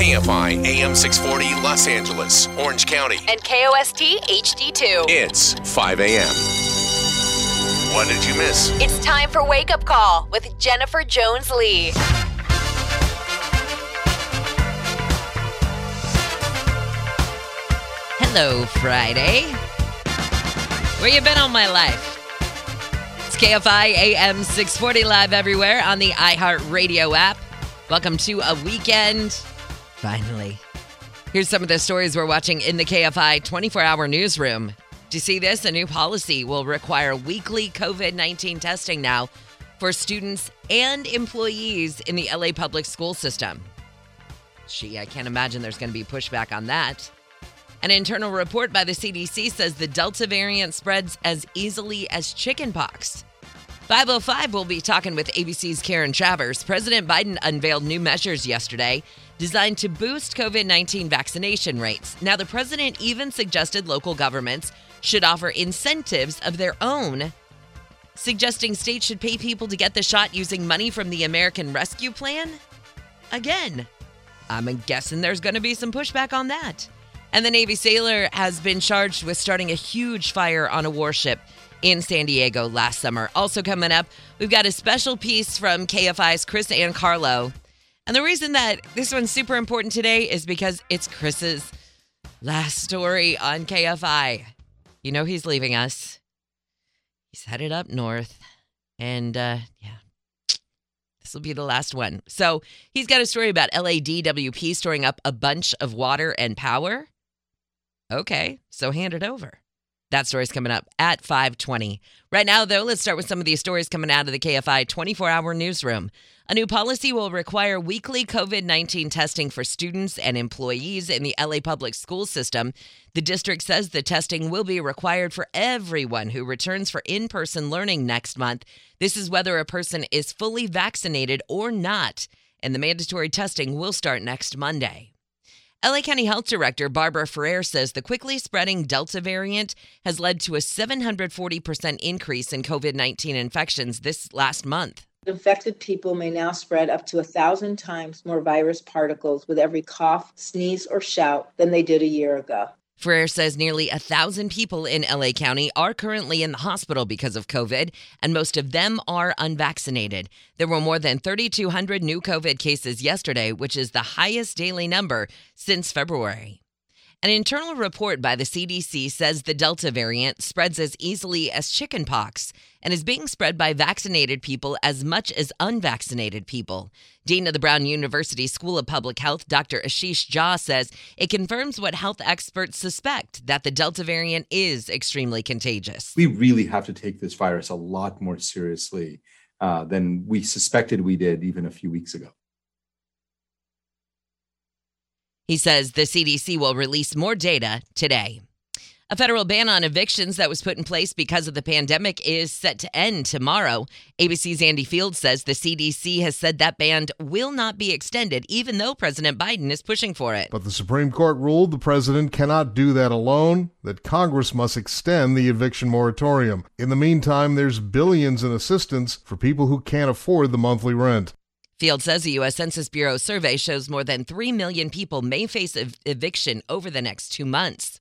KFI AM 640 Los Angeles, Orange County. And KOST HD2. It's 5 a.m. What did you miss? It's time for Wake Up Call with Jennifer Jones Lee. Hello, Friday. Where you been all my life? It's KFI AM 640 live everywhere on the iHeartRadio app. Welcome to a weekend. Finally. Here's some of the stories we're watching in the KFI 24 hour newsroom. Do you see this? A new policy will require weekly COVID 19 testing now for students and employees in the LA public school system. Gee, I can't imagine there's going to be pushback on that. An internal report by the CDC says the Delta variant spreads as easily as chickenpox. 505 will be talking with ABC's Karen Travers. President Biden unveiled new measures yesterday designed to boost COVID 19 vaccination rates. Now, the president even suggested local governments should offer incentives of their own, suggesting states should pay people to get the shot using money from the American Rescue Plan. Again, I'm guessing there's going to be some pushback on that. And the Navy sailor has been charged with starting a huge fire on a warship in San Diego last summer. Also, coming up, we've got a special piece from KFI's Chris Ancarlo. And the reason that this one's super important today is because it's Chris's last story on KFI. You know, he's leaving us, he's headed up north. And uh, yeah, this will be the last one. So he's got a story about LADWP storing up a bunch of water and power. Okay, so hand it over. That story's coming up at 520. Right now, though, let's start with some of these stories coming out of the KFI 24 hour newsroom. A new policy will require weekly COVID 19 testing for students and employees in the LA public school system. The district says the testing will be required for everyone who returns for in person learning next month. This is whether a person is fully vaccinated or not, and the mandatory testing will start next Monday. LA County Health Director Barbara Ferrer says the quickly spreading Delta variant has led to a 740% increase in COVID 19 infections this last month. Infected people may now spread up to a thousand times more virus particles with every cough, sneeze, or shout than they did a year ago. Ferrer says nearly a thousand people in LA County are currently in the hospital because of COVID, and most of them are unvaccinated. There were more than 3,200 new COVID cases yesterday, which is the highest daily number since February. An internal report by the CDC says the Delta variant spreads as easily as chickenpox and is being spread by vaccinated people as much as unvaccinated people. Dean of the Brown University School of Public Health, Dr. Ashish Jha, says it confirms what health experts suspect that the Delta variant is extremely contagious. We really have to take this virus a lot more seriously uh, than we suspected we did even a few weeks ago. He says the CDC will release more data today. A federal ban on evictions that was put in place because of the pandemic is set to end tomorrow. ABC's Andy Field says the CDC has said that ban will not be extended, even though President Biden is pushing for it. But the Supreme Court ruled the president cannot do that alone, that Congress must extend the eviction moratorium. In the meantime, there's billions in assistance for people who can't afford the monthly rent. Field says the U.S. Census Bureau survey shows more than 3 million people may face ev- eviction over the next two months.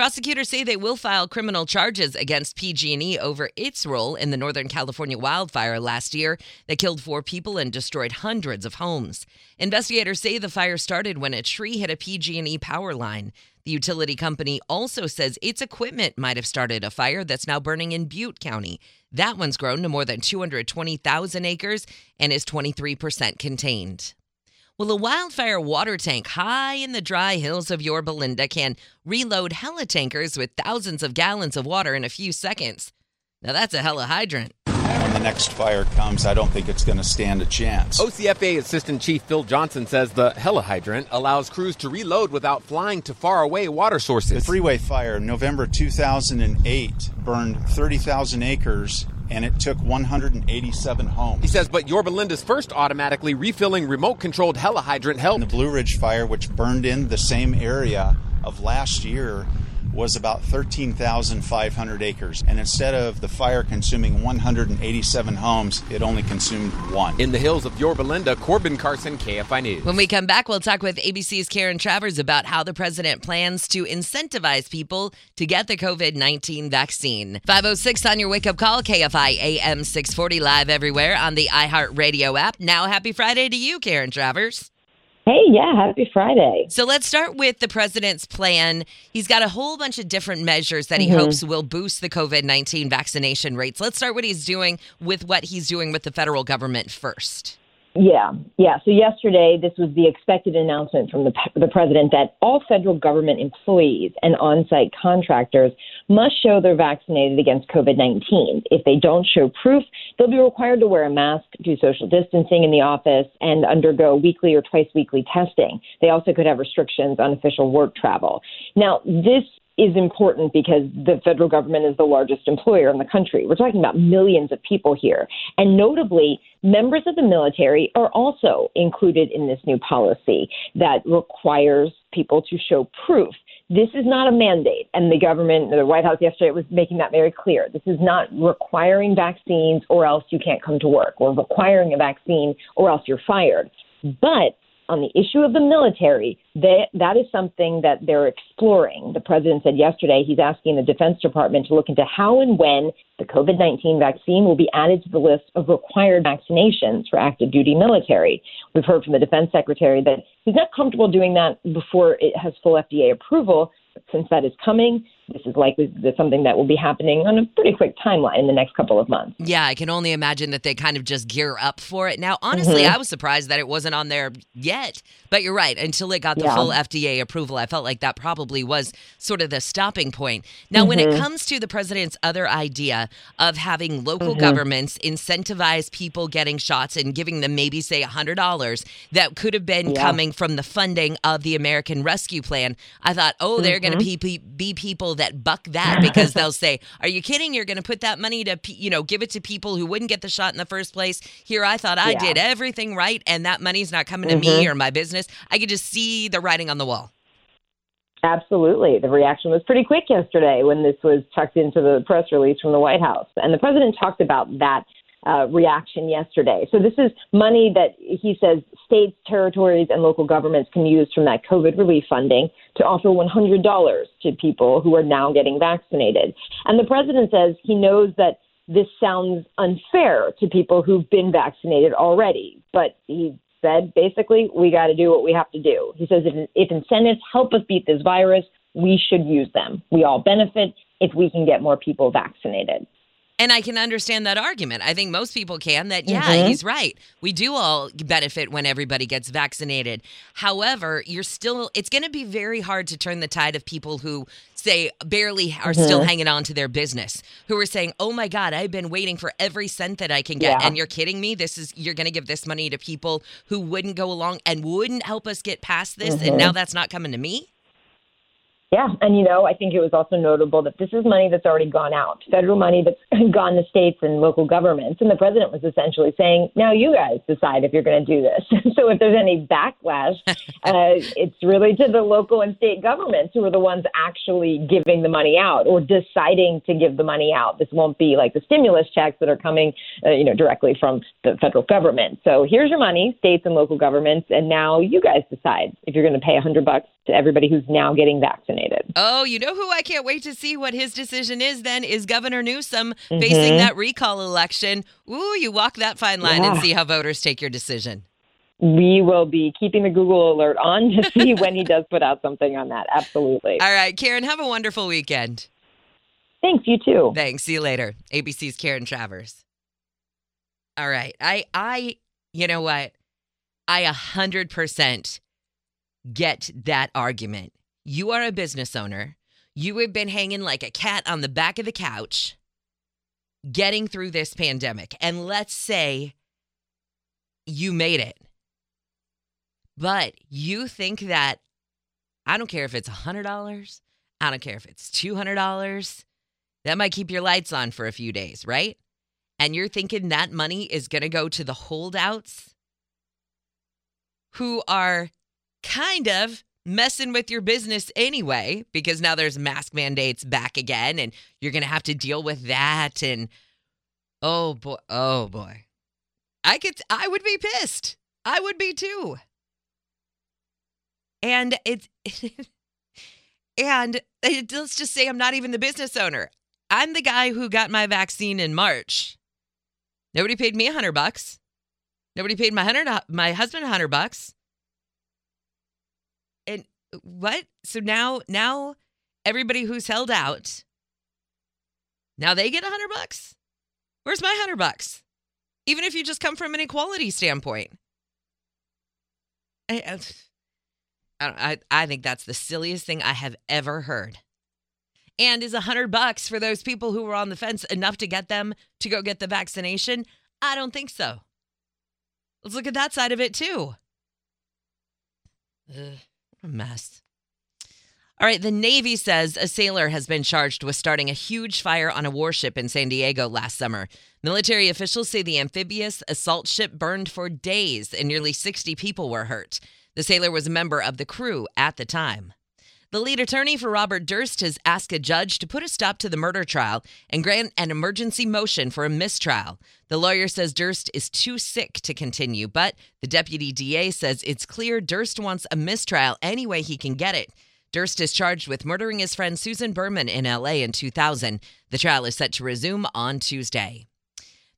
Prosecutors say they will file criminal charges against PG&E over its role in the Northern California wildfire last year that killed four people and destroyed hundreds of homes. Investigators say the fire started when a tree hit a PG&E power line. The utility company also says its equipment might have started a fire that's now burning in Butte County. That one's grown to more than 220,000 acres and is 23% contained. Well, a wildfire water tank high in the dry hills of Yorba Linda can reload heli tankers with thousands of gallons of water in a few seconds. Now that's a hella hydrant. When the next fire comes, I don't think it's going to stand a chance. OCFA Assistant Chief Phil Johnson says the helihydrant allows crews to reload without flying to faraway water sources. The freeway fire, November 2008, burned 30,000 acres and it took 187 homes. He says, but Yorba Linda's first automatically refilling remote controlled helihydrant helped. And the Blue Ridge fire, which burned in the same area of last year, was about 13,500 acres. And instead of the fire consuming 187 homes, it only consumed one. In the hills of Yorba Linda, Corbin Carson, KFI News. When we come back, we'll talk with ABC's Karen Travers about how the president plans to incentivize people to get the COVID 19 vaccine. 506 on your wake up call, KFI AM 640 live everywhere on the iHeartRadio app. Now, happy Friday to you, Karen Travers. Hey, yeah, happy Friday. So let's start with the president's plan. He's got a whole bunch of different measures that he Mhm. hopes will boost the COVID 19 vaccination rates. Let's start what he's doing with what he's doing with the federal government first. Yeah, yeah. So yesterday, this was the expected announcement from the, the president that all federal government employees and on-site contractors must show they're vaccinated against COVID-19. If they don't show proof, they'll be required to wear a mask, do social distancing in the office, and undergo weekly or twice weekly testing. They also could have restrictions on official work travel. Now, this is important because the federal government is the largest employer in the country. We're talking about millions of people here. And notably, members of the military are also included in this new policy that requires people to show proof. This is not a mandate, and the government, the White House yesterday was making that very clear. This is not requiring vaccines or else you can't come to work, or requiring a vaccine or else you're fired. But on the issue of the military, they, that is something that they're exploring. The president said yesterday he's asking the Defense Department to look into how and when the COVID 19 vaccine will be added to the list of required vaccinations for active duty military. We've heard from the Defense Secretary that he's not comfortable doing that before it has full FDA approval. But since that is coming, this is likely something that will be happening on a pretty quick timeline in the next couple of months. Yeah, I can only imagine that they kind of just gear up for it. Now, honestly, Mhm. I was surprised that it wasn't on there yet. But you're right. Until it got the Yeah. full FDA approval, I felt like that probably was sort of the stopping point. Now, when it Mhm. comes to the president's other idea of having local Mhm. governments incentivize people getting shots and giving them maybe, say, $100 that could have been Yeah. coming from the funding of the American Rescue Plan, I thought, oh, they're going to Mhm. be, be people that buck that because they'll say, "Are you kidding? You're going to put that money to you know give it to people who wouldn't get the shot in the first place." Here, I thought I Yeah. did everything right, and that money's not coming to me Mhm. or my business. I could just see the writing on the wall. Absolutely. The reaction was pretty quick yesterday when this was tucked into the press release from the White House. And the president talked about that uh, reaction yesterday. So, this is money that he says states, territories, and local governments can use from that COVID relief funding to offer $100 to people who are now getting vaccinated. And the president says he knows that this sounds unfair to people who've been vaccinated already, but he said basically we got to do what we have to do. He says if, if incentives help us beat this virus, we should use them. We all benefit if we can get more people vaccinated. And I can understand that argument. I think most people can that, yeah, Mhm. he's right. We do all benefit when everybody gets vaccinated. However, you're still, it's going to be very hard to turn the tide of people who say barely are still Mhm. hanging on to their business, who are saying, oh my God, I've been waiting for every cent that I can get. Yeah. And you're kidding me? This is, you're going to give this money to people who wouldn't go along and wouldn't help us get past this. And Mhm. now that's not coming to me? Yeah, and you know, I think it was also notable that this is money that's already gone out, federal money that's gone to states and local governments. And the president was essentially saying, now you guys decide if you're going to do this. so if there's any backlash, uh, it's really to the local and state governments who are the ones actually giving the money out or deciding to give the money out. This won't be like the stimulus checks that are coming, uh, you know, directly from the federal government. So here's your money, states and local governments, and now you guys decide if you're going to pay a hundred bucks to everybody who's now getting vaccinated. Oh, you know who I can't wait to see what his decision is then is Governor Newsom Mhm. facing that recall election. Ooh, you walk that fine line and see how voters take your decision. We will be keeping the Google alert on to see when he does put out something on that. Absolutely. All right, Karen, have a wonderful weekend. Thanks, you too. Thanks. See you later. ABC's Karen Travers. All right. I I you know what? I a hundred percent get that argument. You are a business owner. You have been hanging like a cat on the back of the couch. getting through this pandemic, and let's say you made it, but you think that I don't care if it's $100, I don't care if it's $200, that might keep your lights on for a few days, right? And you're thinking that money is going to go to the holdouts who are kind of messing with your business anyway, because now there's mask mandates back again and you're going to have to deal with that. And oh boy, oh boy. I could, I would be pissed. I would be too. And it's, and it, let's just say I'm not even the business owner. I'm the guy who got my vaccine in March. Nobody paid me a hundred bucks. Nobody paid my hundred my husband a hundred bucks. What? So now now everybody who's held out, now they get a hundred bucks? Where's my hundred bucks? Even if you just come from an equality standpoint. I, I, I, I think that's the silliest thing I have ever heard. And is a hundred bucks for those people who were on the fence enough to get them to go get the vaccination? I don't think so. Let's look at that side of it too. Ugh, a mess. All right, the Navy says a sailor has been charged with starting a huge fire on a warship in San Diego last summer. Military officials say the amphibious assault ship burned for days and nearly 60 people were hurt. The sailor was a member of the crew at the time. The lead attorney for Robert Durst has asked a judge to put a stop to the murder trial and grant an emergency motion for a mistrial. The lawyer says Durst is too sick to continue, but the deputy DA says it's clear Durst wants a mistrial any way he can get it. Durst is charged with murdering his friend Susan Berman in LA in 2000. The trial is set to resume on Tuesday.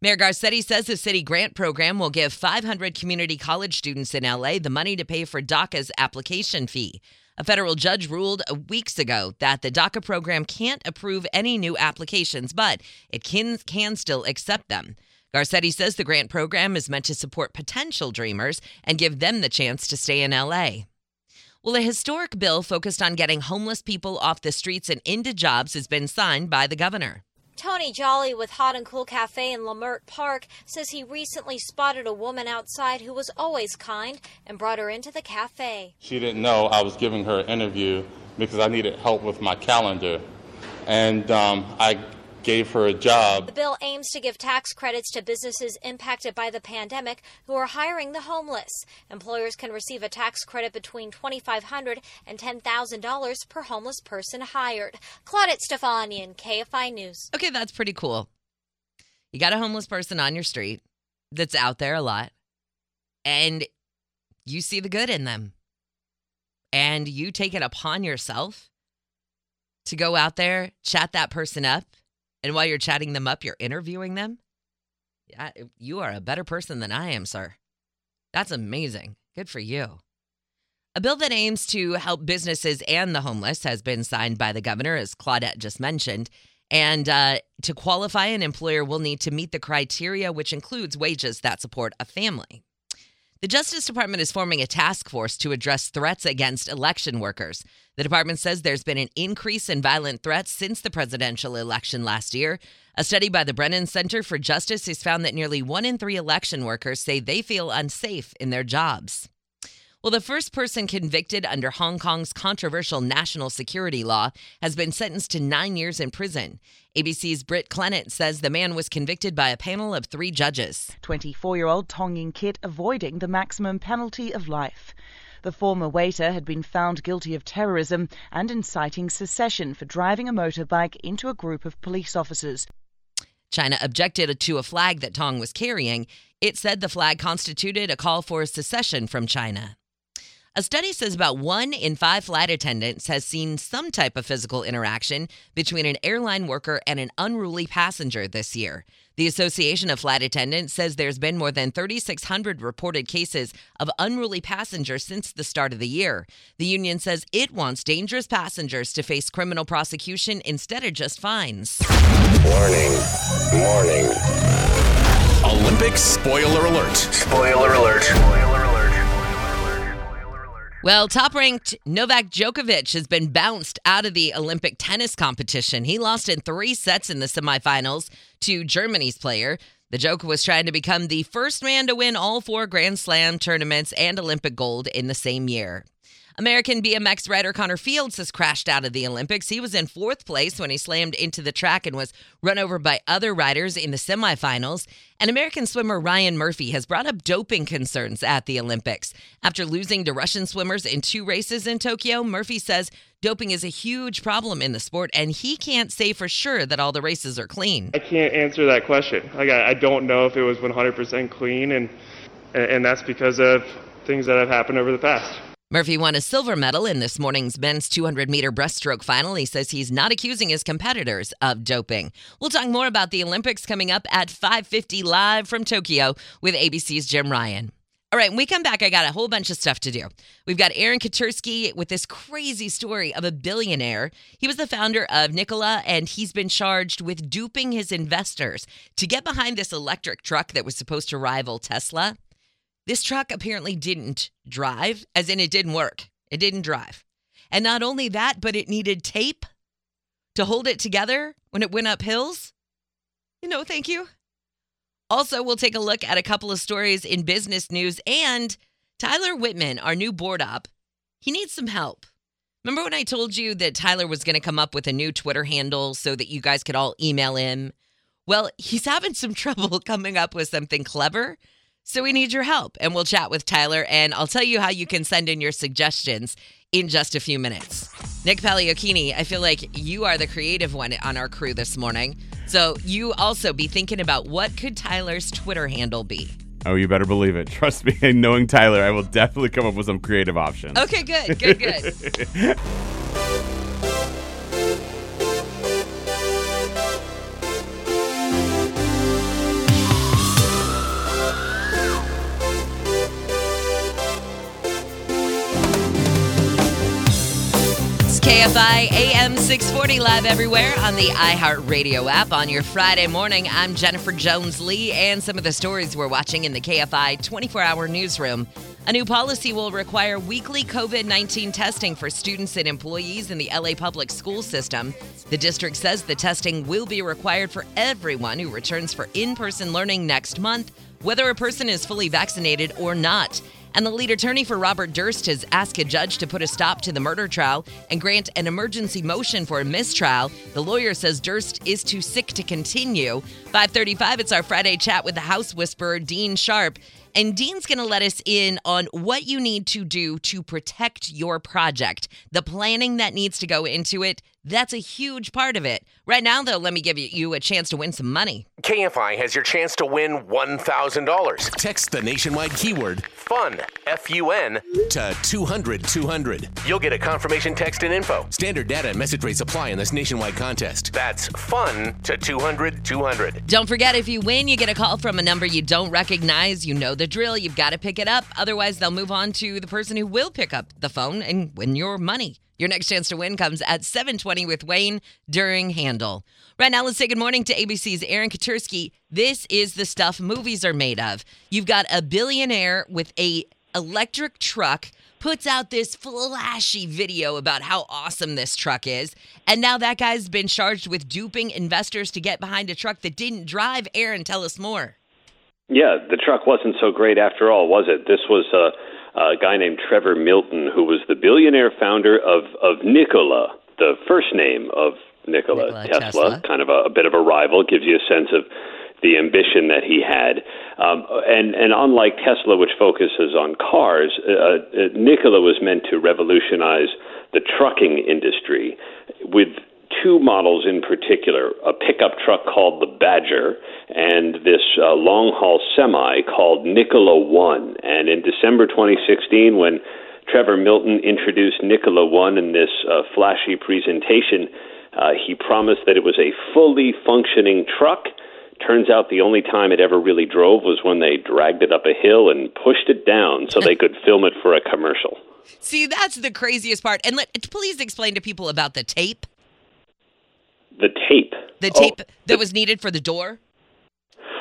Mayor Garcetti says the city grant program will give 500 community college students in LA the money to pay for DACA's application fee. A federal judge ruled weeks ago that the DACA program can't approve any new applications, but it can, can still accept them. Garcetti says the grant program is meant to support potential dreamers and give them the chance to stay in LA. Well, a historic bill focused on getting homeless people off the streets and into jobs has been signed by the governor. Tony Jolly with Hot and Cool Cafe in Leimert Park says he recently spotted a woman outside who was always kind and brought her into the cafe. She didn't know I was giving her an interview because I needed help with my calendar. And um, I gave her a job. The bill aims to give tax credits to businesses impacted by the pandemic who are hiring the homeless. Employers can receive a tax credit between $2,500 and $10,000 per homeless person hired. Claudette Stefanian, KFI News. Okay, that's pretty cool. You got a homeless person on your street that's out there a lot, and you see the good in them. And you take it upon yourself to go out there, chat that person up, and while you're chatting them up, you're interviewing them. Yeah, you are a better person than I am, sir. That's amazing. Good for you. A bill that aims to help businesses and the homeless has been signed by the governor, as Claudette just mentioned. And uh, to qualify, an employer will need to meet the criteria, which includes wages that support a family. The Justice Department is forming a task force to address threats against election workers. The department says there's been an increase in violent threats since the presidential election last year. A study by the Brennan Center for Justice has found that nearly one in three election workers say they feel unsafe in their jobs. Well, the first person convicted under Hong Kong's controversial national security law has been sentenced to nine years in prison. ABC's Britt Clennett says the man was convicted by a panel of three judges. 24 year old Tong Yin Kit avoiding the maximum penalty of life. The former waiter had been found guilty of terrorism and inciting secession for driving a motorbike into a group of police officers. China objected to a flag that Tong was carrying. It said the flag constituted a call for secession from China. A study says about one in five flight attendants has seen some type of physical interaction between an airline worker and an unruly passenger this year. The Association of Flight Attendants says there's been more than 3,600 reported cases of unruly passengers since the start of the year. The union says it wants dangerous passengers to face criminal prosecution instead of just fines. Warning. Warning. Olympics spoiler alert. Spoiler alert. Well, top ranked Novak Djokovic has been bounced out of the Olympic tennis competition. He lost in three sets in the semifinals to Germany's player. The Joker was trying to become the first man to win all four Grand Slam tournaments and Olympic gold in the same year. American BMX rider Connor Fields has crashed out of the Olympics. He was in fourth place when he slammed into the track and was run over by other riders in the semifinals. And American swimmer Ryan Murphy has brought up doping concerns at the Olympics. After losing to Russian swimmers in two races in Tokyo, Murphy says doping is a huge problem in the sport and he can't say for sure that all the races are clean. I can't answer that question. Like I, don't know if it was 100% clean and and that's because of things that have happened over the past. Murphy won a silver medal in this morning's men's 200 meter breaststroke final. He says he's not accusing his competitors of doping. We'll talk more about the Olympics coming up at 5:50 live from Tokyo with ABC's Jim Ryan. All right, when we come back, I got a whole bunch of stuff to do. We've got Aaron Katersky with this crazy story of a billionaire. He was the founder of Nikola, and he's been charged with duping his investors to get behind this electric truck that was supposed to rival Tesla. This truck apparently didn't drive, as in it didn't work. It didn't drive. And not only that, but it needed tape to hold it together when it went up hills. You know, thank you. Also, we'll take a look at a couple of stories in business news and Tyler Whitman, our new board op, he needs some help. Remember when I told you that Tyler was going to come up with a new Twitter handle so that you guys could all email him? Well, he's having some trouble coming up with something clever. So we need your help, and we'll chat with Tyler, and I'll tell you how you can send in your suggestions in just a few minutes. Nick Pagliocchini, I feel like you are the creative one on our crew this morning. So you also be thinking about what could Tyler's Twitter handle be? Oh, you better believe it. Trust me, knowing Tyler, I will definitely come up with some creative options. Okay, good, good, good. KFI AM 640 live everywhere on the iHeartRadio app on your Friday morning. I'm Jennifer Jones Lee, and some of the stories we're watching in the KFI 24 hour newsroom. A new policy will require weekly COVID 19 testing for students and employees in the LA public school system. The district says the testing will be required for everyone who returns for in person learning next month, whether a person is fully vaccinated or not. And the lead attorney for Robert Durst has asked a judge to put a stop to the murder trial and grant an emergency motion for a mistrial. The lawyer says Durst is too sick to continue. 535, it's our Friday chat with the House Whisperer, Dean Sharp. And Dean's going to let us in on what you need to do to protect your project, the planning that needs to go into it. That's a huge part of it. Right now, though, let me give you a chance to win some money. KFI has your chance to win $1,000. Text the nationwide keyword FUN, F U N, to 200 200. You'll get a confirmation text and info. Standard data and message rates apply in this nationwide contest. That's FUN to 200 200. Don't forget, if you win, you get a call from a number you don't recognize. You know the drill. You've got to pick it up. Otherwise, they'll move on to the person who will pick up the phone and win your money. Your next chance to win comes at 720 with Wayne during Handel. Right now, let's say good morning to ABC's Aaron Katersky. This is the stuff movies are made of. You've got a billionaire with a electric truck puts out this flashy video about how awesome this truck is. And now that guy's been charged with duping investors to get behind a truck that didn't drive. Aaron, tell us more. Yeah, the truck wasn't so great after all, was it? This was a. Uh a guy named Trevor Milton, who was the billionaire founder of, of Nikola, the first name of Nikola, Nikola Tesla, Tesla, kind of a, a bit of a rival, gives you a sense of the ambition that he had. Um, and, and unlike Tesla, which focuses on cars, uh, uh, Nikola was meant to revolutionize the trucking industry with two models in particular a pickup truck called the Badger and this uh, long haul semi called Nikola One. And in December 2016, when Trevor Milton introduced Nikola One in this uh, flashy presentation, uh, he promised that it was a fully functioning truck. Turns out the only time it ever really drove was when they dragged it up a hill and pushed it down so they could film it for a commercial. See, that's the craziest part. And let, please explain to people about the tape. The tape. The tape oh, that was needed for the door.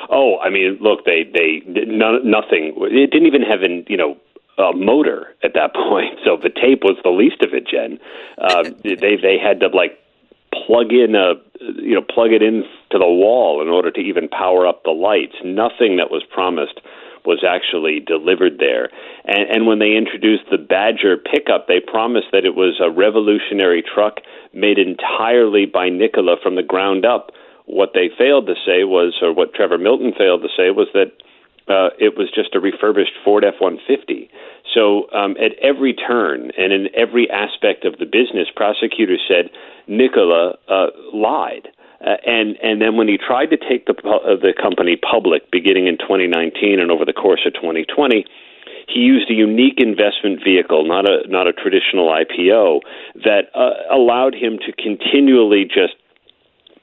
Oh, I mean, look, they they none, nothing. It didn't even have an you know a motor at that point. So the tape was the least of it, Jen. Uh, they they had to like plug in a you know plug it in to the wall in order to even power up the lights. Nothing that was promised was actually delivered there. And, and when they introduced the Badger pickup, they promised that it was a revolutionary truck made entirely by Nikola from the ground up. What they failed to say was, or what Trevor Milton failed to say, was that uh, it was just a refurbished Ford F 150. So um, at every turn and in every aspect of the business, prosecutors said Nikola uh, lied. Uh, and and then when he tried to take the uh, the company public beginning in 2019 and over the course of 2020 he used a unique investment vehicle, not a not a traditional IPO, that uh, allowed him to continually just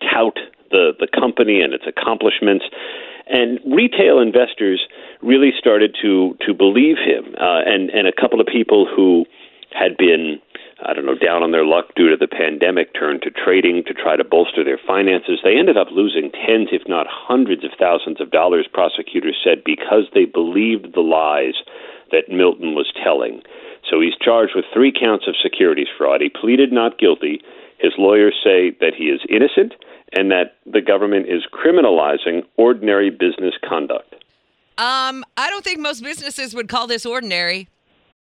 tout the the company and its accomplishments. And retail investors really started to to believe him, uh, and and a couple of people who had been I don't know down on their luck due to the pandemic turned to trading to try to bolster their finances. They ended up losing tens, if not hundreds, of thousands of dollars. Prosecutors said because they believed the lies that Milton was telling. So he's charged with three counts of securities fraud. He pleaded not guilty. His lawyers say that he is innocent and that the government is criminalizing ordinary business conduct. Um, I don't think most businesses would call this ordinary.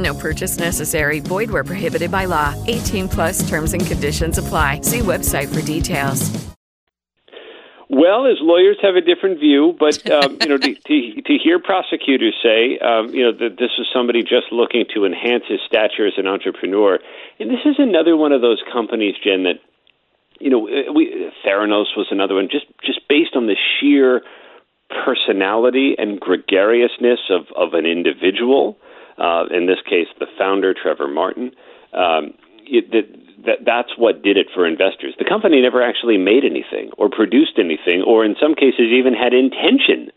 No purchase necessary. Void where prohibited by law. 18 plus terms and conditions apply. See website for details. Well, his lawyers have a different view, but um, you know, to, to, to hear prosecutors say, um, you know, that this is somebody just looking to enhance his stature as an entrepreneur, and this is another one of those companies, Jen, that you know, we Theranos was another one, just just based on the sheer personality and gregariousness of, of an individual, uh, in this case, the founder, Trevor Martin, um, it, that, that, that's what did it for investors. The company never actually made anything or produced anything, or in some cases, even had intention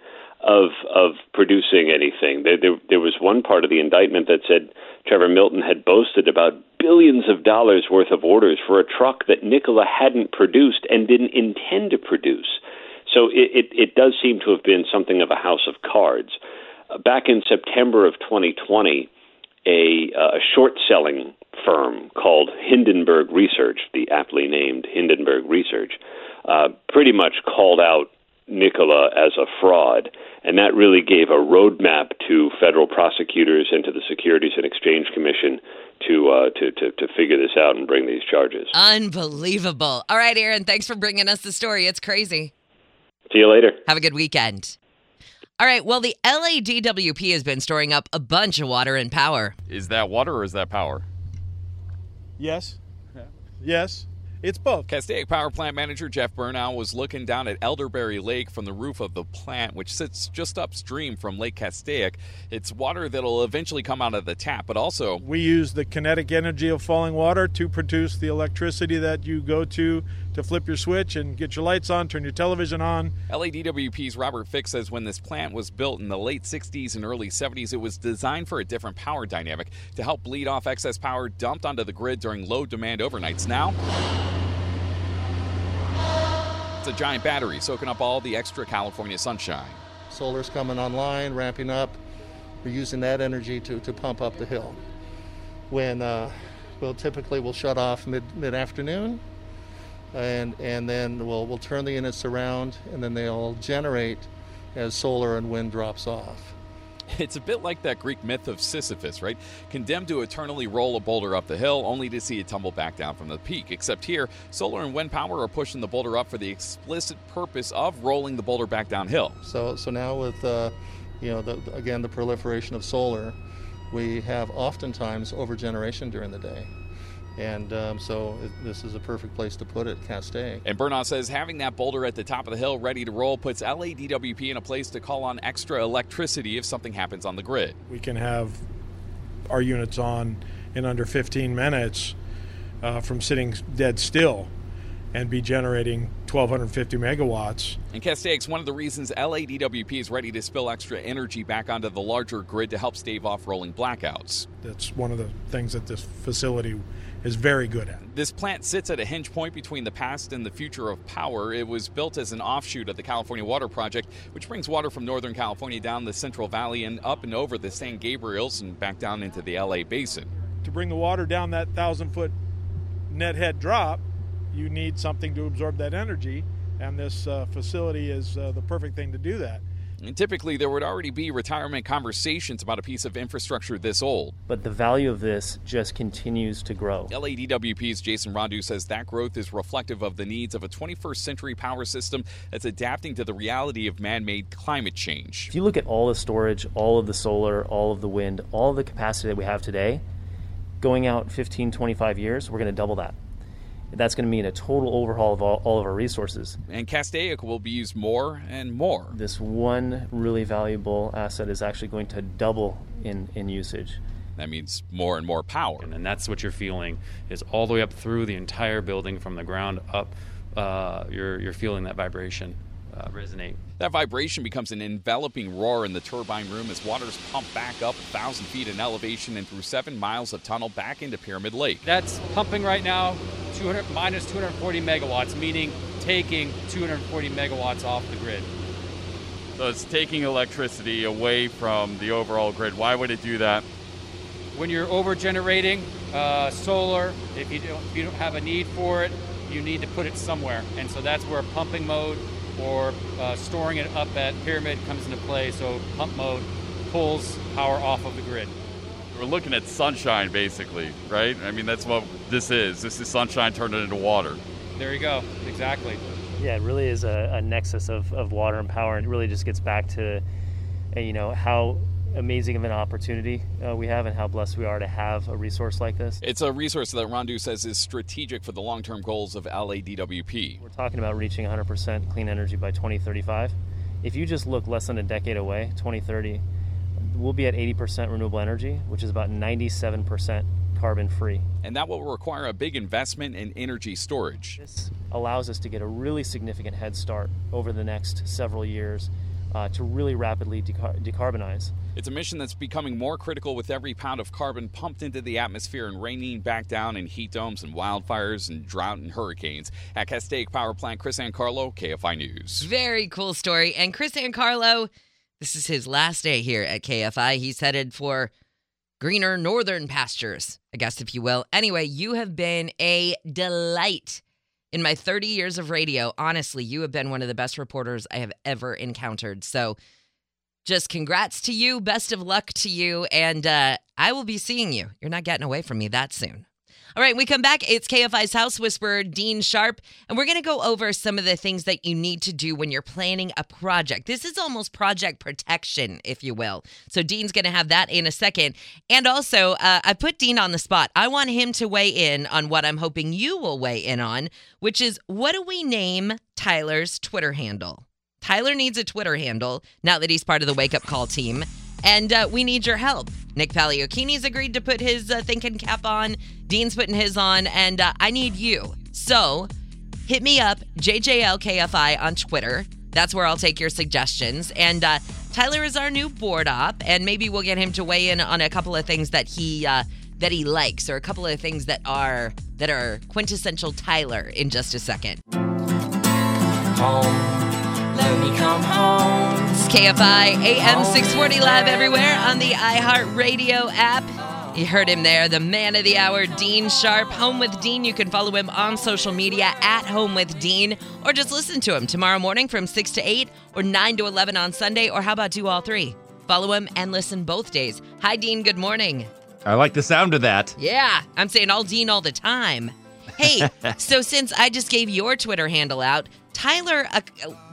of of producing anything. There, there, there was one part of the indictment that said Trevor Milton had boasted about billions of dollars worth of orders for a truck that Nikola hadn't produced and didn't intend to produce. So it, it, it does seem to have been something of a house of cards. Uh, back in September of 2020, a, uh, a short selling firm called Hindenburg Research, the aptly named Hindenburg Research, uh, pretty much called out Nikola as a fraud. And that really gave a roadmap to federal prosecutors and to the Securities and Exchange Commission to, uh, to, to, to figure this out and bring these charges. Unbelievable. All right, Aaron, thanks for bringing us the story. It's crazy. See you later. Have a good weekend. All right, well, the LADWP has been storing up a bunch of water and power. Is that water or is that power? Yes. Yes. It's both. Castaic Power Plant Manager Jeff Burnow was looking down at Elderberry Lake from the roof of the plant, which sits just upstream from Lake Castaic. It's water that'll eventually come out of the tap, but also. We use the kinetic energy of falling water to produce the electricity that you go to to flip your switch and get your lights on, turn your television on. LADWP's Robert Fick says when this plant was built in the late 60s and early 70s, it was designed for a different power dynamic to help bleed off excess power dumped onto the grid during low demand overnights. Now, it's a giant battery soaking up all the extra California sunshine. Solar's coming online, ramping up. We're using that energy to, to pump up the hill. When uh, we'll typically we'll shut off mid mid afternoon, and and then we'll we'll turn the units around, and then they'll generate as solar and wind drops off. It's a bit like that Greek myth of Sisyphus, right? Condemned to eternally roll a boulder up the hill only to see it tumble back down from the peak. Except here, solar and wind power are pushing the boulder up for the explicit purpose of rolling the boulder back downhill. So so now with uh, you know the, again the proliferation of solar, we have oftentimes overgeneration during the day. And um, so this is a perfect place to put it, Castaic. And Burnow says having that boulder at the top of the hill ready to roll puts LADWP in a place to call on extra electricity if something happens on the grid. We can have our units on in under 15 minutes uh, from sitting dead still. and be generating 1,250 megawatts. And Castaic's, one of the reasons LADWP is ready to spill extra energy back onto the larger grid to help stave off rolling blackouts. That's one of the things that this facility is very good at. This plant sits at a hinge point between the past and the future of power. It was built as an offshoot of the California Water Project, which brings water from Northern California down the Central Valley and up and over the San Gabriels and back down into the LA basin. To bring the water down that thousand foot net head drop, you need something to absorb that energy, and this uh, facility is uh, the perfect thing to do that. And typically, there would already be retirement conversations about a piece of infrastructure this old. But the value of this just continues to grow. LADWP's Jason Rondeau says that growth is reflective of the needs of a 21st century power system that's adapting to the reality of man made climate change. If you look at all the storage, all of the solar, all of the wind, all of the capacity that we have today, going out 15, 25 years, we're going to double that that's going to mean a total overhaul of all, all of our resources. And Castaic will be used more and more. This one really valuable asset is actually going to double in, in usage. That means more and more power. And that's what you're feeling is all the way up through the entire building from the ground up. Uh, you're, you're feeling that vibration uh, resonate. That vibration becomes an enveloping roar in the turbine room as waters pump back up 1,000 feet in elevation and through seven miles of tunnel back into Pyramid Lake. That's pumping right now 200 minus 240 megawatts, meaning taking 240 megawatts off the grid. So it's taking electricity away from the overall grid. Why would it do that? When you're over generating uh, solar, if you, don't, if you don't have a need for it, you need to put it somewhere. And so that's where pumping mode or uh, storing it up at Pyramid comes into play. So pump mode pulls power off of the grid. We're looking at sunshine, basically, right? I mean, that's what this is. This is sunshine turned into water. There you go. Exactly. Yeah, it really is a, a nexus of, of water and power, and it really just gets back to, uh, you know, how amazing of an opportunity uh, we have and how blessed we are to have a resource like this. It's a resource that Rondeau says is strategic for the long term goals of LADWP. We're talking about reaching 100% clean energy by 2035. If you just look less than a decade away, 2030, we'll be at 80% renewable energy, which is about 97% carbon free. And that will require a big investment in energy storage. This allows us to get a really significant head start over the next several years uh, to really rapidly decar- decarbonize. It's a mission that's becoming more critical with every pound of carbon pumped into the atmosphere and raining back down in heat domes and wildfires and drought and hurricanes. At Castaic Power Plant, Chris Ancarlo, KFI News. Very cool story. And Chris Ancarlo, this is his last day here at KFI. He's headed for greener northern pastures, I guess, if you will. Anyway, you have been a delight in my 30 years of radio, honestly, you have been one of the best reporters I have ever encountered. So just congrats to you. Best of luck to you. And uh, I will be seeing you. You're not getting away from me that soon. All right, we come back. It's KFI's House Whisperer, Dean Sharp, and we're going to go over some of the things that you need to do when you're planning a project. This is almost project protection, if you will. So, Dean's going to have that in a second. And also, uh, I put Dean on the spot. I want him to weigh in on what I'm hoping you will weigh in on, which is what do we name Tyler's Twitter handle? Tyler needs a Twitter handle now that he's part of the Wake Up Call team and uh, we need your help. Nick Paliocchini's agreed to put his uh, thinking cap on. Dean's putting his on, and uh, I need you. So hit me up, JJLKFI on Twitter. That's where I'll take your suggestions. And uh, Tyler is our new board op, and maybe we'll get him to weigh in on a couple of things that he uh, that he likes, or a couple of things that are that are quintessential Tyler in just a second. Home. Let me come home. KFI AM 640 live everywhere on the iHeartRadio app. You heard him there, the man of the hour, Dean Sharp. Home with Dean. You can follow him on social media at Home with Dean, or just listen to him tomorrow morning from 6 to 8, or 9 to 11 on Sunday, or how about do all three? Follow him and listen both days. Hi, Dean. Good morning. I like the sound of that. Yeah, I'm saying all Dean all the time. Hey, so since I just gave your Twitter handle out, Tyler, uh,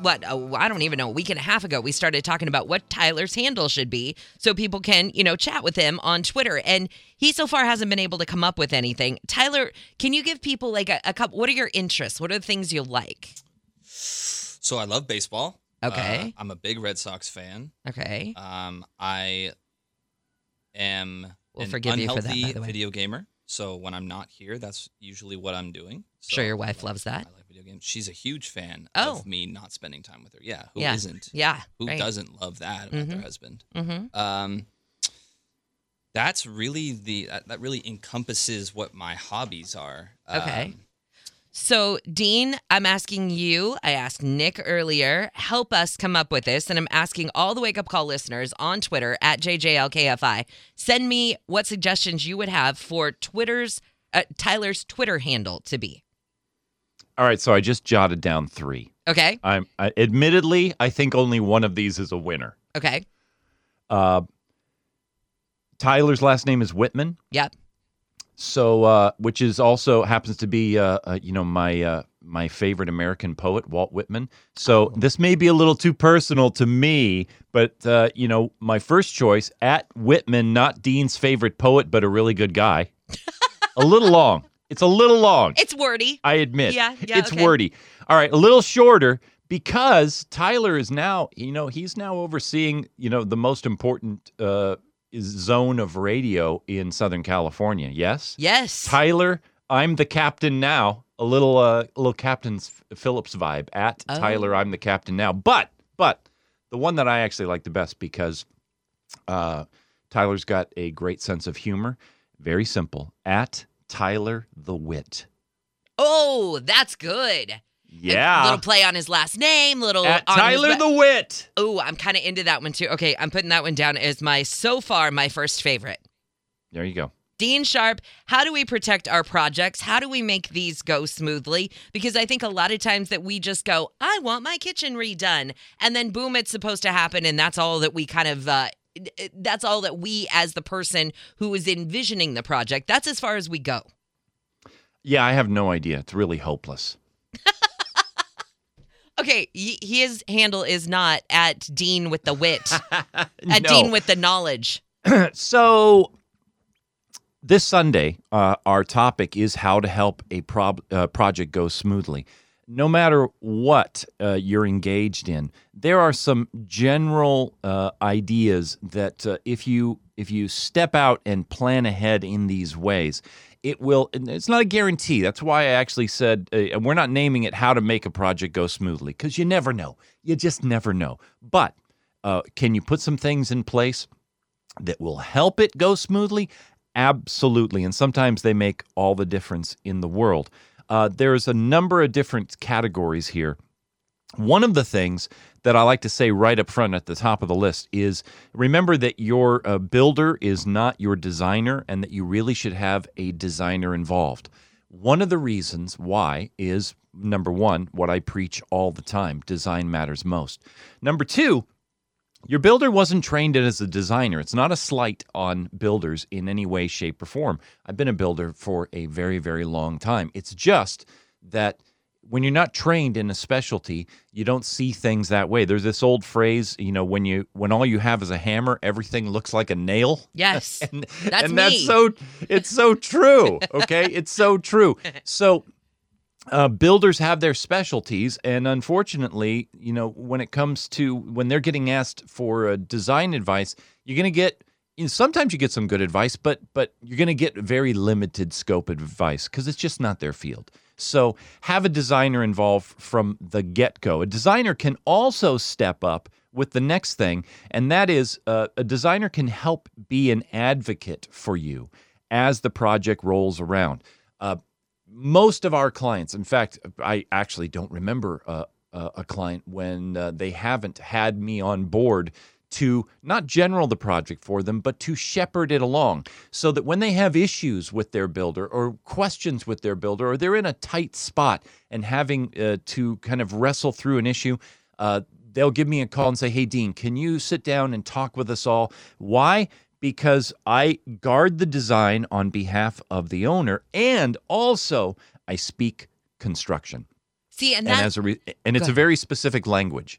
what, I don't even know, a week and a half ago, we started talking about what Tyler's handle should be so people can, you know, chat with him on Twitter. And he so far hasn't been able to come up with anything. Tyler, can you give people like a, a couple, what are your interests? What are the things you like? So I love baseball. Okay. Uh, I'm a big Red Sox fan. Okay. Um, I am We'll an forgive you for that, unhealthy by the way. video gamer. So when I'm not here, that's usually what I'm doing. Sure, your wife loves that. Video games. She's a huge fan Oh. of me not spending time with her. Yeah, who Yeah. not Yeah, Who right. doesn't love that about their Mhm. husband? Mhm. Um, that's really the that, that really encompasses what my hobbies are. Okay. Um, So, Dean, I'm asking you, I asked Nick earlier, help us come up with this. And I'm asking all the wake up call listeners on Twitter at JJLKFI, send me what suggestions you would have for Twitter's, uh, Tyler's Twitter handle to be. All right, so I just jotted down three. Okay. I'm I, admittedly, I think only one of these is a winner. Okay. Uh, Tyler's last name is Whitman. Yep. So, uh, which is also happens to be, uh, uh, you know, my uh, my favorite American poet, Walt Whitman. So this may be a little too personal to me, but uh, you know, my first choice at Whitman, not Dean's favorite poet, but a really good guy. a little long. It's a little long. It's wordy. I admit. Yeah, yeah, It's okay. wordy. All right, a little shorter because Tyler is now, you know, he's now overseeing, you know, the most important uh, zone of radio in Southern California. Yes. Yes. Tyler, I'm the captain now. A little, uh, a little Captain Phillips vibe at Oh. Tyler. I'm the captain now. But, but the one that I actually like the best because uh, Tyler's got a great sense of humor. Very simple. At Tyler the Wit. Oh, that's good. Yeah. little play on his last name, little At Tyler the Wit. Oh, I'm kind of into that one too. Okay, I'm putting that one down as my so far my first favorite. There you go. Dean Sharp, how do we protect our projects? How do we make these go smoothly? Because I think a lot of times that we just go, I want my kitchen redone. And then boom, it's supposed to happen. And that's all that we kind of, uh, that's all that we, as the person who is envisioning the project, that's as far as we go. Yeah, I have no idea. It's really hopeless. Okay, y- his handle is not at Dean with the wit, at No. Dean with the knowledge. so this Sunday, uh, our topic is how to help a prob- uh, project go smoothly. No matter what uh, you're engaged in, there are some general uh, ideas that uh, if you if you step out and plan ahead in these ways, it will. It's not a guarantee. That's why I actually said uh, we're not naming it "How to Make a Project Go Smoothly" because you never know. You just never know. But uh, can you put some things in place? that will help it go smoothly? Absolutely. And sometimes they make all the difference in the world. Uh, there's a number of different categories here. One of the things that I like to say right up front at the top of the list is remember that your uh, builder is not your designer and that you really should have a designer involved. One of the reasons why is number one, what I preach all the time design matters most. Number two, your builder wasn't trained as a designer. It's not a slight on builders in any way, shape, or form. I've been a builder for a very, very long time. It's just that when you're not trained in a specialty, you don't see things that way. There's this old phrase, you know, when you when all you have is a hammer, everything looks like a nail. Yes, and that's and that's so it's so true. Okay, it's so true. So uh, builders have their specialties, and unfortunately, you know, when it comes to when they're getting asked for uh, design advice, you're going to get. You know, sometimes you get some good advice, but but you're going to get very limited scope advice because it's just not their field. So have a designer involved from the get go. A designer can also step up with the next thing, and that is uh, a designer can help be an advocate for you as the project rolls around. Uh, most of our clients, in fact, I actually don't remember uh, uh, a client when uh, they haven't had me on board to not general the project for them, but to shepherd it along so that when they have issues with their builder or questions with their builder or they're in a tight spot and having uh, to kind of wrestle through an issue, uh, they'll give me a call and say, Hey, Dean, can you sit down and talk with us all? Why? Because I guard the design on behalf of the owner and also I speak construction. See, and And, as a re- and it's Go a very specific language.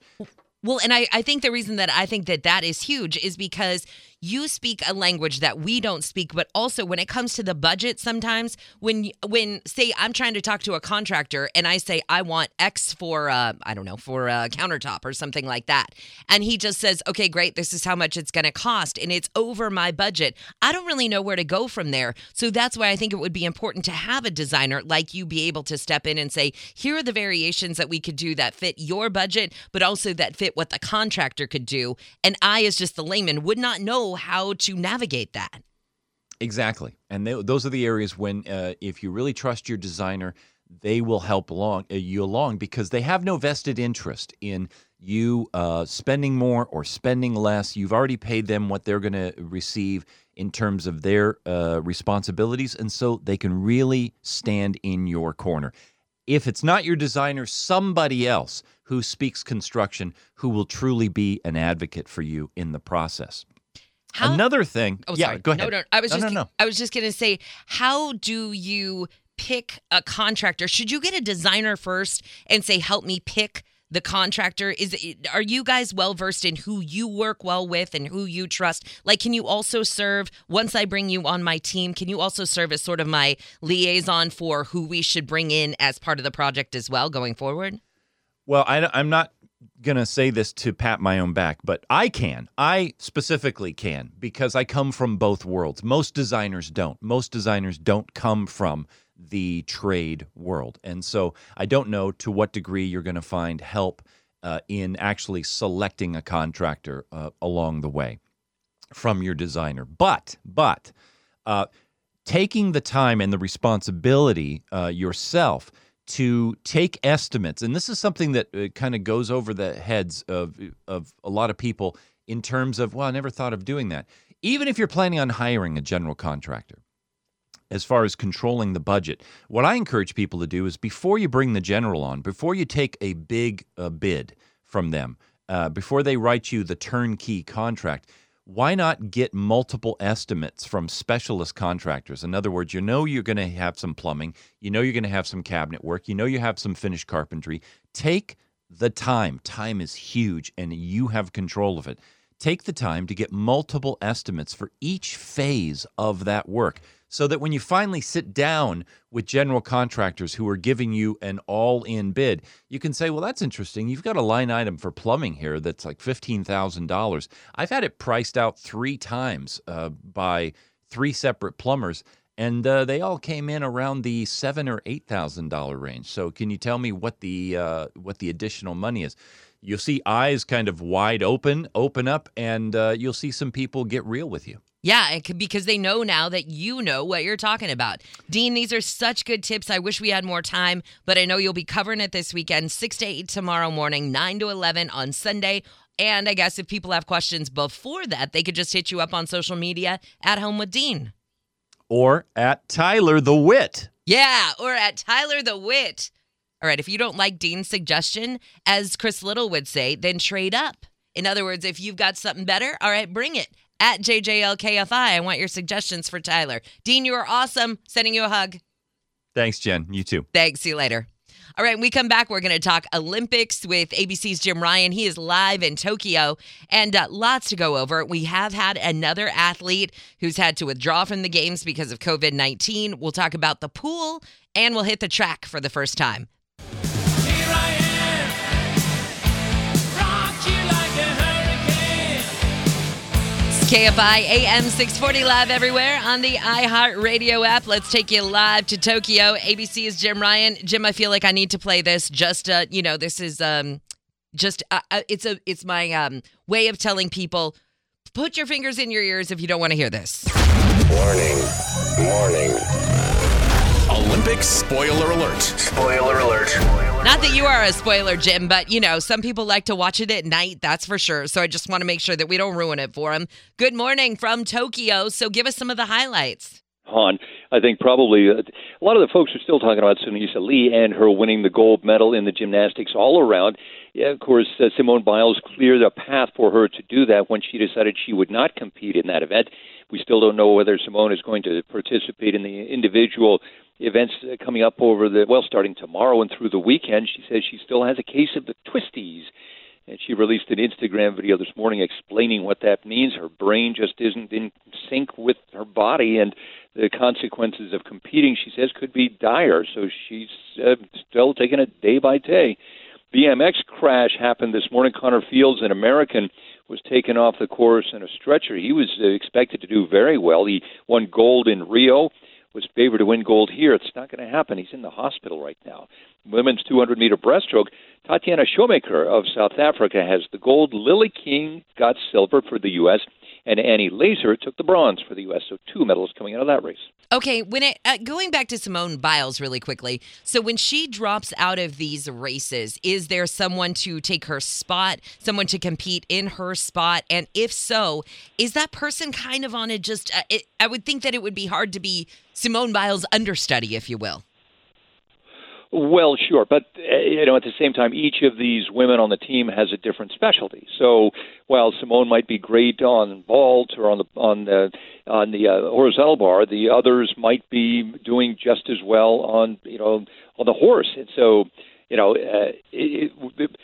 Well, and I, I think the reason that I think that that is huge is because you speak a language that we don't speak, but also when it comes to the budget, sometimes when when say I'm trying to talk to a contractor and I say I want X for uh, I don't know for a countertop or something like that, and he just says, okay, great, this is how much it's going to cost, and it's over my budget. I don't really know where to go from there. So that's why I think it would be important to have a designer like you be able to step in and say, here are the variations that we could do that fit your budget, but also that fit what the contractor could do. And I, as just the layman, would not know how to navigate that. Exactly. And they, those are the areas when, uh, if you really trust your designer, they will help along uh, you along because they have no vested interest in you uh, spending more or spending less. You've already paid them what they're going to receive in terms of their uh, responsibilities, and so they can really stand in your corner. If it's not your designer, somebody else who speaks construction who will truly be an advocate for you in the process. How- Another thing, Oh, yeah, sorry. go ahead. No, no, I was no, just no, no. I was just gonna say, how do you pick a contractor? Should you get a designer first and say, help me pick the contractor? Is it, are you guys well versed in who you work well with and who you trust? Like, can you also serve once I bring you on my team? Can you also serve as sort of my liaison for who we should bring in as part of the project as well going forward? Well, I, am not going to say this to pat my own back, but I can. I specifically can because I come from both worlds. Most designers don't. Most designers don't come from the trade world. And so I don't know to what degree you're going to find help uh, in actually selecting a contractor uh, along the way from your designer. But, but, uh, taking the time and the responsibility uh, yourself to take estimates, and this is something that uh, kind of goes over the heads of of a lot of people in terms of, well, I never thought of doing that. Even if you're planning on hiring a general contractor, as far as controlling the budget, what I encourage people to do is before you bring the general on, before you take a big uh, bid from them, uh, before they write you the turnkey contract, why not get multiple estimates from specialist contractors? In other words, you know you're going to have some plumbing, you know you're going to have some cabinet work, you know you have some finished carpentry. Take the time. Time is huge and you have control of it. Take the time to get multiple estimates for each phase of that work so that when you finally sit down with general contractors who are giving you an all in bid, you can say, well, that's interesting. You've got a line item for plumbing here that's like $15,000. I've had it priced out three times uh, by three separate plumbers. And uh, they all came in around the seven or eight thousand dollar range. So, can you tell me what the uh, what the additional money is? You'll see eyes kind of wide open, open up, and uh, you'll see some people get real with you. Yeah, it could, because they know now that you know what you're talking about. Dean, these are such good tips. I wish we had more time, but I know you'll be covering it this weekend, 6 to 8 tomorrow morning, 9 to 11 on Sunday. And I guess if people have questions before that, they could just hit you up on social media at Home with Dean. Or at Tyler the Wit. Yeah, or at Tyler the Wit. All right, if you don't like Dean's suggestion, as Chris Little would say, then trade up. In other words, if you've got something better, all right, bring it. At JJLKFI, I want your suggestions for Tyler. Dean, you are awesome. Sending you a hug. Thanks, Jen. You too. Thanks. See you later. All right, when we come back, we're going to talk Olympics with ABC's Jim Ryan. He is live in Tokyo and uh, lots to go over. We have had another athlete who's had to withdraw from the games because of COVID 19. We'll talk about the pool and we'll hit the track for the first time. KFI AM 640 live everywhere on the iHeartRadio app. Let's take you live to Tokyo. ABC is Jim Ryan. Jim, I feel like I need to play this. Just, uh, you know, this is um, just uh, uh, it's a it's my um, way of telling people put your fingers in your ears if you don't want to hear this. Warning. Warning. Olympics spoiler alert. Spoiler alert. Not that you are a spoiler, Jim, but you know, some people like to watch it at night, that's for sure. So I just want to make sure that we don't ruin it for them. Good morning from Tokyo. So give us some of the highlights. Han, I think probably uh, a lot of the folks are still talking about Sunisa Lee and her winning the gold medal in the gymnastics all around. Yeah, of course, uh, Simone Biles cleared a path for her to do that when she decided she would not compete in that event. We still don't know whether Simone is going to participate in the individual events coming up over the well, starting tomorrow and through the weekend. She says she still has a case of the twisties, and she released an Instagram video this morning explaining what that means. Her brain just isn't in sync with her body, and the consequences of competing, she says, could be dire. So she's uh, still taking it day by day. BMX crash happened this morning. Connor Fields, an American, was taken off the course in a stretcher. He was uh, expected to do very well. He won gold in Rio, was favored to win gold here. It's not going to happen. He's in the hospital right now. Women's 200 meter breaststroke. Tatjana Schoenmaker of South Africa has the gold. Lily King got silver for the U.S and Annie Lazor took the bronze for the U.S. So two medals coming out of that race. Okay, when it uh, going back to Simone Biles really quickly. So when she drops out of these races, is there someone to take her spot, someone to compete in her spot, and if so, is that person kind of on a just? Uh, it, I would think that it would be hard to be Simone Biles understudy, if you will. Well, sure, but uh, you know, at the same time, each of these women on the team has a different specialty. So, while Simone might be great on vault or on the on the on the uh, horizontal bar, the others might be doing just as well on you know on the horse. And so, you know, uh, it, it,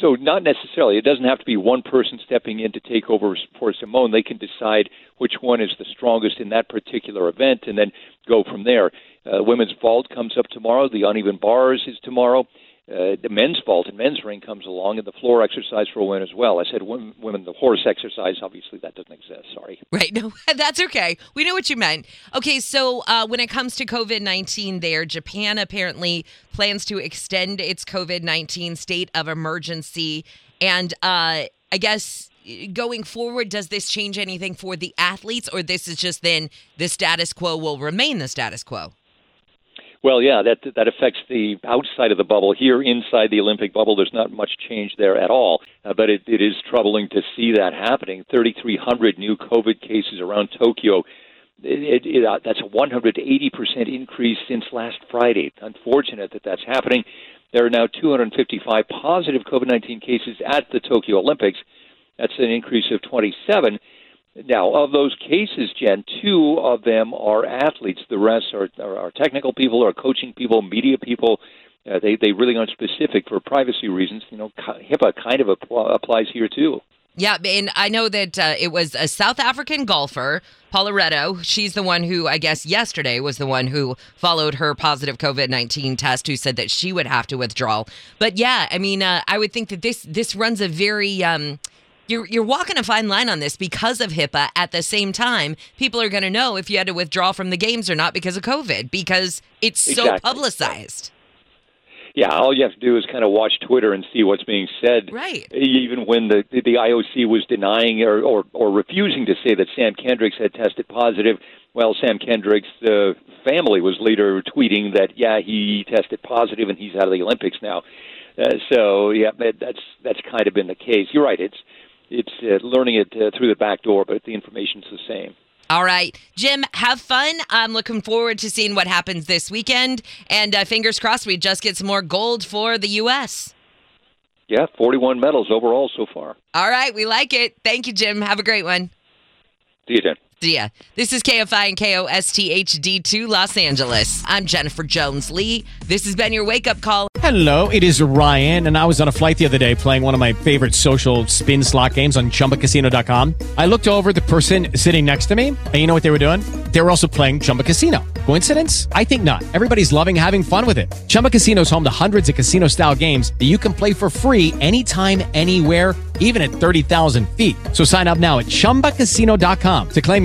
so not necessarily. It doesn't have to be one person stepping in to take over for Simone. They can decide which one is the strongest in that particular event, and then go from there. Uh, women's vault comes up tomorrow. The uneven bars is tomorrow. Uh, the men's vault and men's ring comes along, and the floor exercise for women as well. I said women, women, the horse exercise. Obviously, that doesn't exist. Sorry. Right. No, that's okay. We know what you meant. Okay, so uh, when it comes to COVID nineteen, there, Japan apparently plans to extend its COVID nineteen state of emergency, and uh, I guess going forward, does this change anything for the athletes, or this is just then the status quo will remain the status quo? Well, yeah, that that affects the outside of the bubble. Here, inside the Olympic bubble, there's not much change there at all. Uh, but it, it is troubling to see that happening. 3,300 new COVID cases around Tokyo. It, it, uh, that's a 180% increase since last Friday. Unfortunate that that's happening. There are now 255 positive COVID 19 cases at the Tokyo Olympics. That's an increase of 27. Now, of those cases, Jen, two of them are athletes. The rest are, are, are technical people, are coaching people, media people. Uh, they they really aren't specific for privacy reasons. You know, HIPAA kind of applies here too. Yeah, and I know that uh, it was a South African golfer, Paula Reto. She's the one who, I guess, yesterday was the one who followed her positive COVID nineteen test, who said that she would have to withdraw. But yeah, I mean, uh, I would think that this this runs a very um, you're you're walking a fine line on this because of HIPAA. At the same time, people are going to know if you had to withdraw from the games or not because of COVID because it's exactly. so publicized. Yeah, all you have to do is kind of watch Twitter and see what's being said. Right. Even when the the IOC was denying or or, or refusing to say that Sam Kendricks had tested positive, well, Sam Kendricks' uh, family was later tweeting that yeah he tested positive and he's out of the Olympics now. Uh, so yeah, that's that's kind of been the case. You're right. It's it's uh, learning it uh, through the back door, but the information's the same. All right, Jim, have fun. I'm looking forward to seeing what happens this weekend, and uh, fingers crossed we just get some more gold for the U.S. Yeah, 41 medals overall so far. All right, we like it. Thank you, Jim. Have a great one. See you, Jen. Ya. This is KFI and KOSTHD2 Los Angeles. I'm Jennifer Jones Lee. This has been your wake up call. Hello, it is Ryan, and I was on a flight the other day playing one of my favorite social spin slot games on chumbacasino.com. I looked over the person sitting next to me, and you know what they were doing? They were also playing Chumba Casino. Coincidence? I think not. Everybody's loving having fun with it. Chumba Casino is home to hundreds of casino style games that you can play for free anytime, anywhere even at 30,000 feet. So sign up now at ChumbaCasino.com to claim